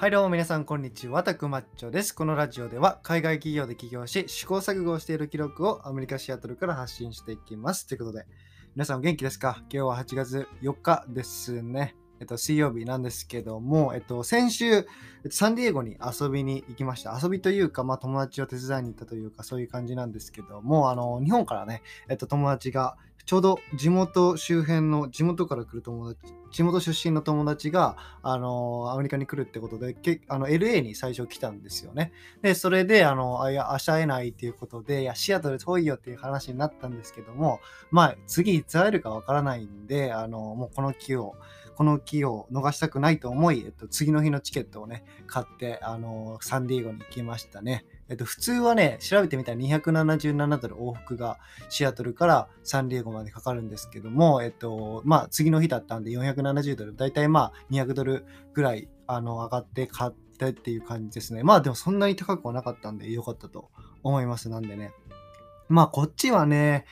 はいどうも皆さんこんにちは、タクマッチョです。このラジオでは海外企業で起業し試行錯誤している記録をアメリカ・シアトルから発信していきます。ということで、皆さんお元気ですか？今日は8月4日ですね。えっと、水曜日なんですけども、えっと、先週、サンディエゴに遊びに行きました。遊びというか、まあ、友達を手伝いに行ったというか、そういう感じなんですけども、あの、日本からね、えっと、友達が、ちょうど地元周辺の、地元から来る友達、地元出身の友達が、あの、アメリカに来るってことで、けあの、LA に最初来たんですよね。で、それで、あの、あいや、明日会えないっていうことで、いや、シアトル遠いよっていう話になったんですけども、まあ、次いつ会えるかわからないんで、あの、もうこの機を、この機を逃したくないと思い、えっと、次の日のチケットをね、買って、あのサンディエゴに行きましたね。えっと、普通はね、調べてみたら277ドル往復がシアトルからサンディエゴまでかかるんですけども、えっと、まあ、次の日だったんで470ドル、だいたいまあ、200ドルぐらい、あの、上がって買ってっていう感じですね。まあ、でもそんなに高くはなかったんで、良かったと思います。なんでね。まあこっちはね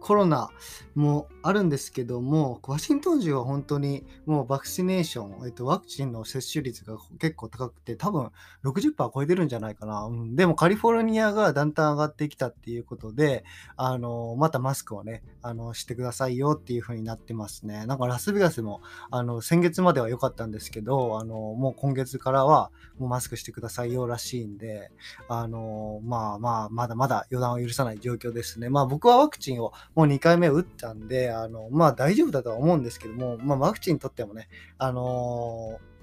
コロナもあるんですけどもワシントン州は本当にもうバクシネーション、えっと、ワクチンの接種率が結構高くて多分60%超えてるんじゃないかな、うん、でもカリフォルニアがだんだん上がってきたっていうことであのまたマスクをねあのしてくださいよっていう風になってますね。なんかラスベガスもあの先月までは良かったんですけどあのもう今月からはもうマスクしてくださいよらしいんであのまあまあまだまだ予断を許さない状況状況ですね。まあ僕はワクチンをもう2回目打ったんで、あの、まあ大丈夫だとは思うんですけども、まあワクチンとってもね、あのー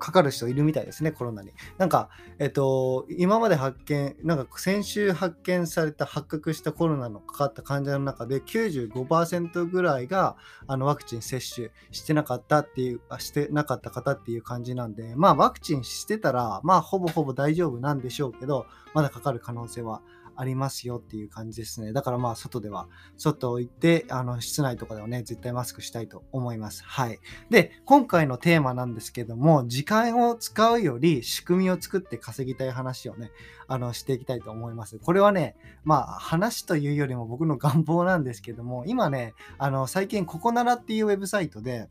かかる人いるみたいですね、コロナに。なんか、えっと、今まで発見、なんか先週発見された、発覚したコロナのかかった患者の中で95%ぐらいがあのワクチン接種してなかったっていう、してなかった方っていう感じなんで、まあワクチンしてたら、まあほぼほぼ大丈夫なんでしょうけど、まだかかる可能性はありますよっていう感じですね。だからまあ外では、外行って、あの室内とかではね、絶対マスクしたいと思います。はい。で、今回のテーマなんですけども、時間を使うより仕組みを作って稼ぎたい話をね、あのしていきたいと思います。これはね、まあ話というよりも僕の願望なんですけども、今ね、あの最近ココナラっていうウェブサイトで、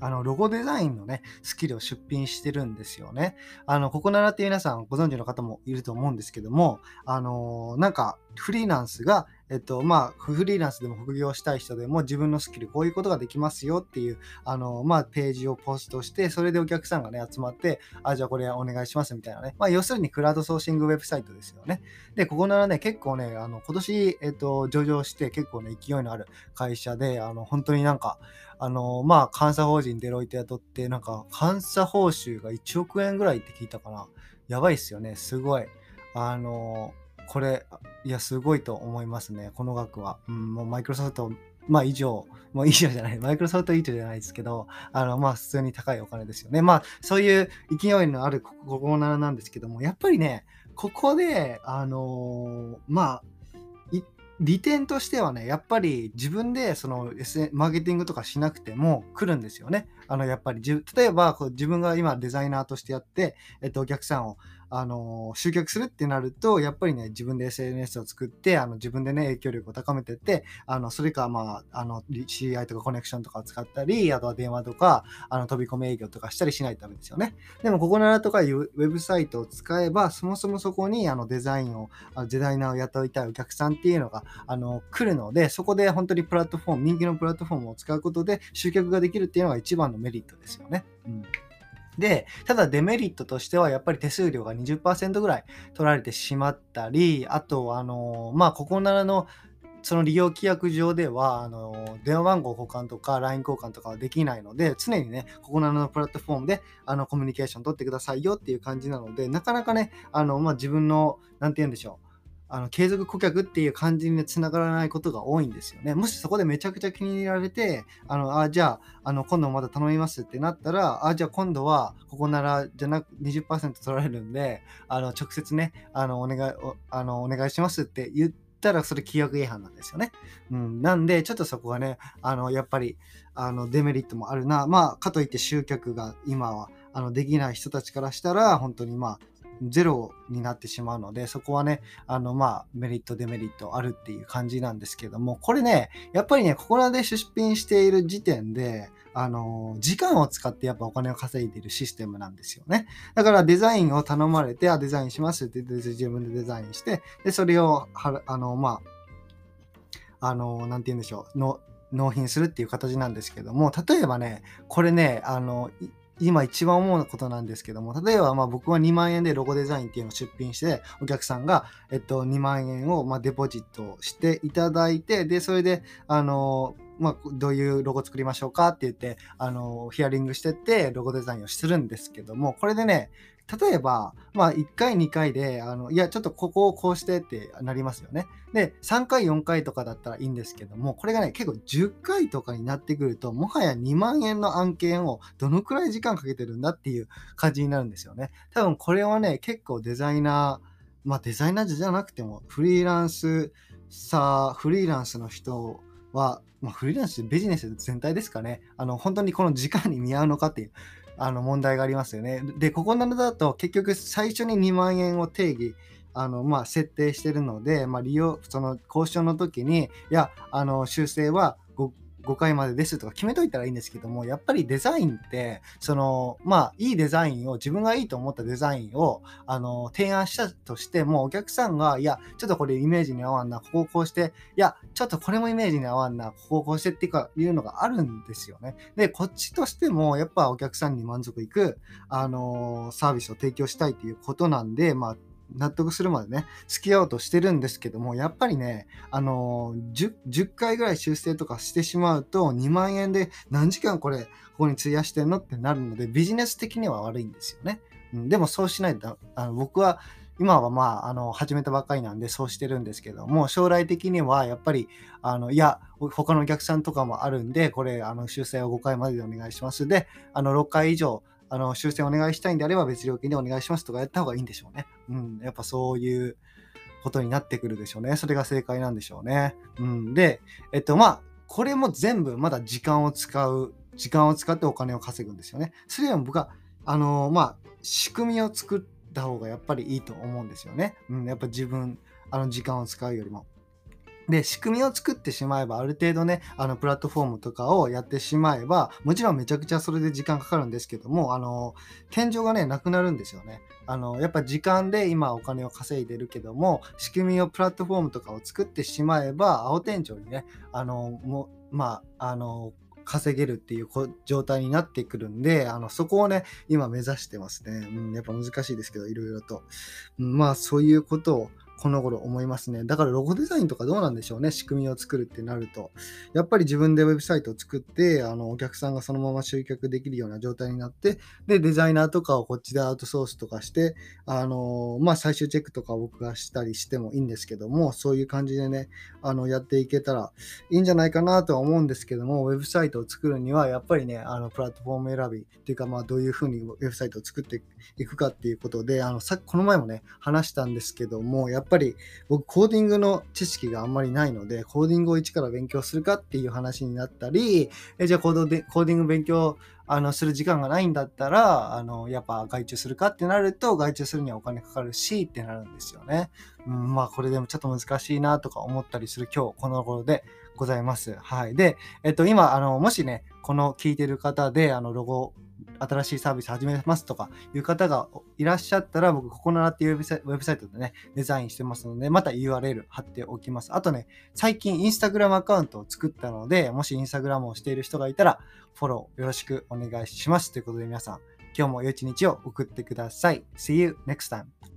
あの、ロゴデザインのね、スキルを出品してるんですよね。あの、ここならって皆さんご存知の方もいると思うんですけども、あのなんか、フリーランスがえっと、まあ、フリーランスでも副業したい人でも自分のスキルこういうことができますよっていう、あの、まあ、ページをポストして、それでお客さんがね、集まって、あ、じゃあこれお願いしますみたいなね。まあ、要するにクラウドソーシングウェブサイトですよね。で、ここならね、結構ね、あの、今年、えっと、上場して結構ね、勢いのある会社で、あの、本当になんか、あの、まあ、監査法人デロイト雇って、なんか、監査報酬が1億円ぐらいって聞いたかな。やばいっすよね。すごい。あの、これ、いや、すごいと思いますね、この額は。うん、もうマイクロソフト、まあ以上、もう以上じゃない、マイクロソフト以上じゃないですけど、あの、まあ普通に高いお金ですよね。まあそういう勢いのあるここなんですけども、やっぱりね、ここで、あのー、まあ、利点としてはね、やっぱり自分でその SN マーケティングとかしなくても来るんですよね。あの、やっぱり例えばこう自分が今デザイナーとしてやって、えっと、お客さんをあの集客するってなるとやっぱりね自分で SNS を作ってあの自分でね影響力を高めてってあのそれかまああの CI とかコネクションとかを使ったりあとは電話とかあの飛び込み営業とかしたりしないとダメですよね。でもここならとかいうウェブサイトを使えばそもそもそこにあのデザインをあのデザイナーを雇いたいお客さんっていうのがあの来るのでそこで本当にプラットフォーム人気のプラットフォームを使うことで集客ができるっていうのが一番ののメリットですよね。うんで、ただデメリットとしてはやっぱり手数料が20%ぐらい取られてしまったり、あと、あの、まあ、ここならのその利用規約上では、あの、電話番号交換とか LINE 交換とかはできないので、常にね、ここならのプラットフォームで、あの、コミュニケーション取ってくださいよっていう感じなので、なかなかね、あの、まあ、自分の、なんて言うんでしょう、あの継続顧客っていう感じにつながらないことが多いんですよね。もしそこでめちゃくちゃ気に入られて、あのあじゃああの今度また頼みますってなったら、あじゃあ今度はここならじゃなく20%取られるんで、あの直接ねあのお願いおあのお願いしますって言ったらそれ規約違反なんですよね。うん、なんでちょっとそこがねあのやっぱりあのデメリットもあるな。まあかといって集客が今はあのできない人たちからしたら本当にまあゼロになってしまうので、そこはね、あの、まあ、メリット、デメリットあるっていう感じなんですけども、これね、やっぱりね、ここらで出品している時点で、あの、時間を使ってやっぱお金を稼いでいるシステムなんですよね。だからデザインを頼まれて、あ、デザインしますってって自分でデザインして、で、それを、はあの、まあ、あの、なんて言うんでしょう、の納品するっていう形なんですけども、例えばね、これね、あの、今一番思うことなんですけども、例えばまあ僕は2万円でロゴデザインっていうのを出品して、お客さんが、えっと、2万円をまデポジットしていただいて、で、それで、あの、まあ、どういうロゴ作りましょうかって言って、あの、ヒアリングしてって、ロゴデザインをするんですけども、これでね、例えば、まあ、1回、2回で、あの、いや、ちょっとここをこうしてってなりますよね。で、3回、4回とかだったらいいんですけども、これがね、結構10回とかになってくると、もはや2万円の案件をどのくらい時間かけてるんだっていう感じになるんですよね。多分これはね、結構デザイナー、まあデザイナーじゃなくても、フリーランスさ、フリーランスの人は、まあ、フリーランスビジネス全体ですかね。あの、本当にこの時間に見合うのかっていうあの問題がありますよね。で、ここなのだと結局最初に2万円を定義、あの、まあ、設定してるので、まあ、利用、その交渉の時に、いや、あの、修正は5回までですとか決めといたらいいんですけども、やっぱりデザインって、その、まあ、いいデザインを、自分がいいと思ったデザインを、あの、提案したとしても、お客さんが、いや、ちょっとこれイメージに合わんな、ここをこうして、いや、ちょっとこれもイメージに合わんな、ここをこうしてっていうか、いうのがあるんですよね。で、こっちとしても、やっぱお客さんに満足いく、あのサービスを提供したいということなんで、まあ、納得するまでね、付き合おうとしてるんですけども、やっぱりね、あの10、10回ぐらい修正とかしてしまうと、2万円で何時間これ、ここに費やしてんのってなるので、ビジネス的には悪いんですよね。うん、でもそうしないと、あの僕は、今はまあ、あの、始めたばっかりなんでそうしてるんですけども、将来的にはやっぱり、あの、いや、他のお客さんとかもあるんで、これ、あの、修正を5回まででお願いします。で、あの、6回以上、あの、修正お願いしたいんであれば別料金でお願いしますとかやった方がいいんでしょうね。うん。やっぱそういうことになってくるでしょうね。それが正解なんでしょうね。うん。で、えっと、まあ、これも全部まだ時間を使う、時間を使ってお金を稼ぐんですよね。それは僕は、あの、まあ、仕組みを作った方がやっぱりいいと思うんですよね。うん。やっぱ自分、あの、時間を使うよりも。で、仕組みを作ってしまえば、ある程度ね、あの、プラットフォームとかをやってしまえば、もちろんめちゃくちゃそれで時間かかるんですけども、あの、天井がね、なくなるんですよね。あの、やっぱ時間で今お金を稼いでるけども、仕組みをプラットフォームとかを作ってしまえば、青天井にね、あの、もまあ、あの、稼げるっていう状態になってくるんで、あの、そこをね、今目指してますね。うん、やっぱ難しいですけど、いろいろと。うん、まあ、そういうことを、この頃思いますね。だからロゴデザインとかどうなんでしょうね。仕組みを作るってなると。やっぱり自分でウェブサイトを作って、あの、お客さんがそのまま集客できるような状態になって、で、デザイナーとかをこっちでアウトソースとかして、あの、まあ、最終チェックとか僕がしたりしてもいいんですけども、そういう感じでね、あの、やっていけたらいいんじゃないかなとは思うんですけども、ウェブサイトを作るには、やっぱりね、あの、プラットフォーム選びっていうか、まあ、どういうふうにウェブサイトを作っていくかっていうことで、あの、さこの前もね、話したんですけども、やっっぱり僕コーディングの知識があんまりないので、コーディングを一から勉強するかっていう話になったり、えじゃあコードでコーディング勉強あのする時間がないんだったら、あのやっぱ外注するかってなると、外注するにはお金かかるしってなるんですよね。うん、まあこれでもちょっと難しいなとか思ったりする今日この頃でございます。はい。で、えっと今、あのもしね、この聞いてる方で、あのロゴ新しいサービス始めますとかいう方がいらっしゃったら、僕、ここならっていうウェブサイトでね、デザインしてますので、また URL 貼っておきます。あとね、最近インスタグラムアカウントを作ったので、もしインスタグラムをしている人がいたら、フォローよろしくお願いします。ということで皆さん、今日も良い一日を送ってください。See you next time.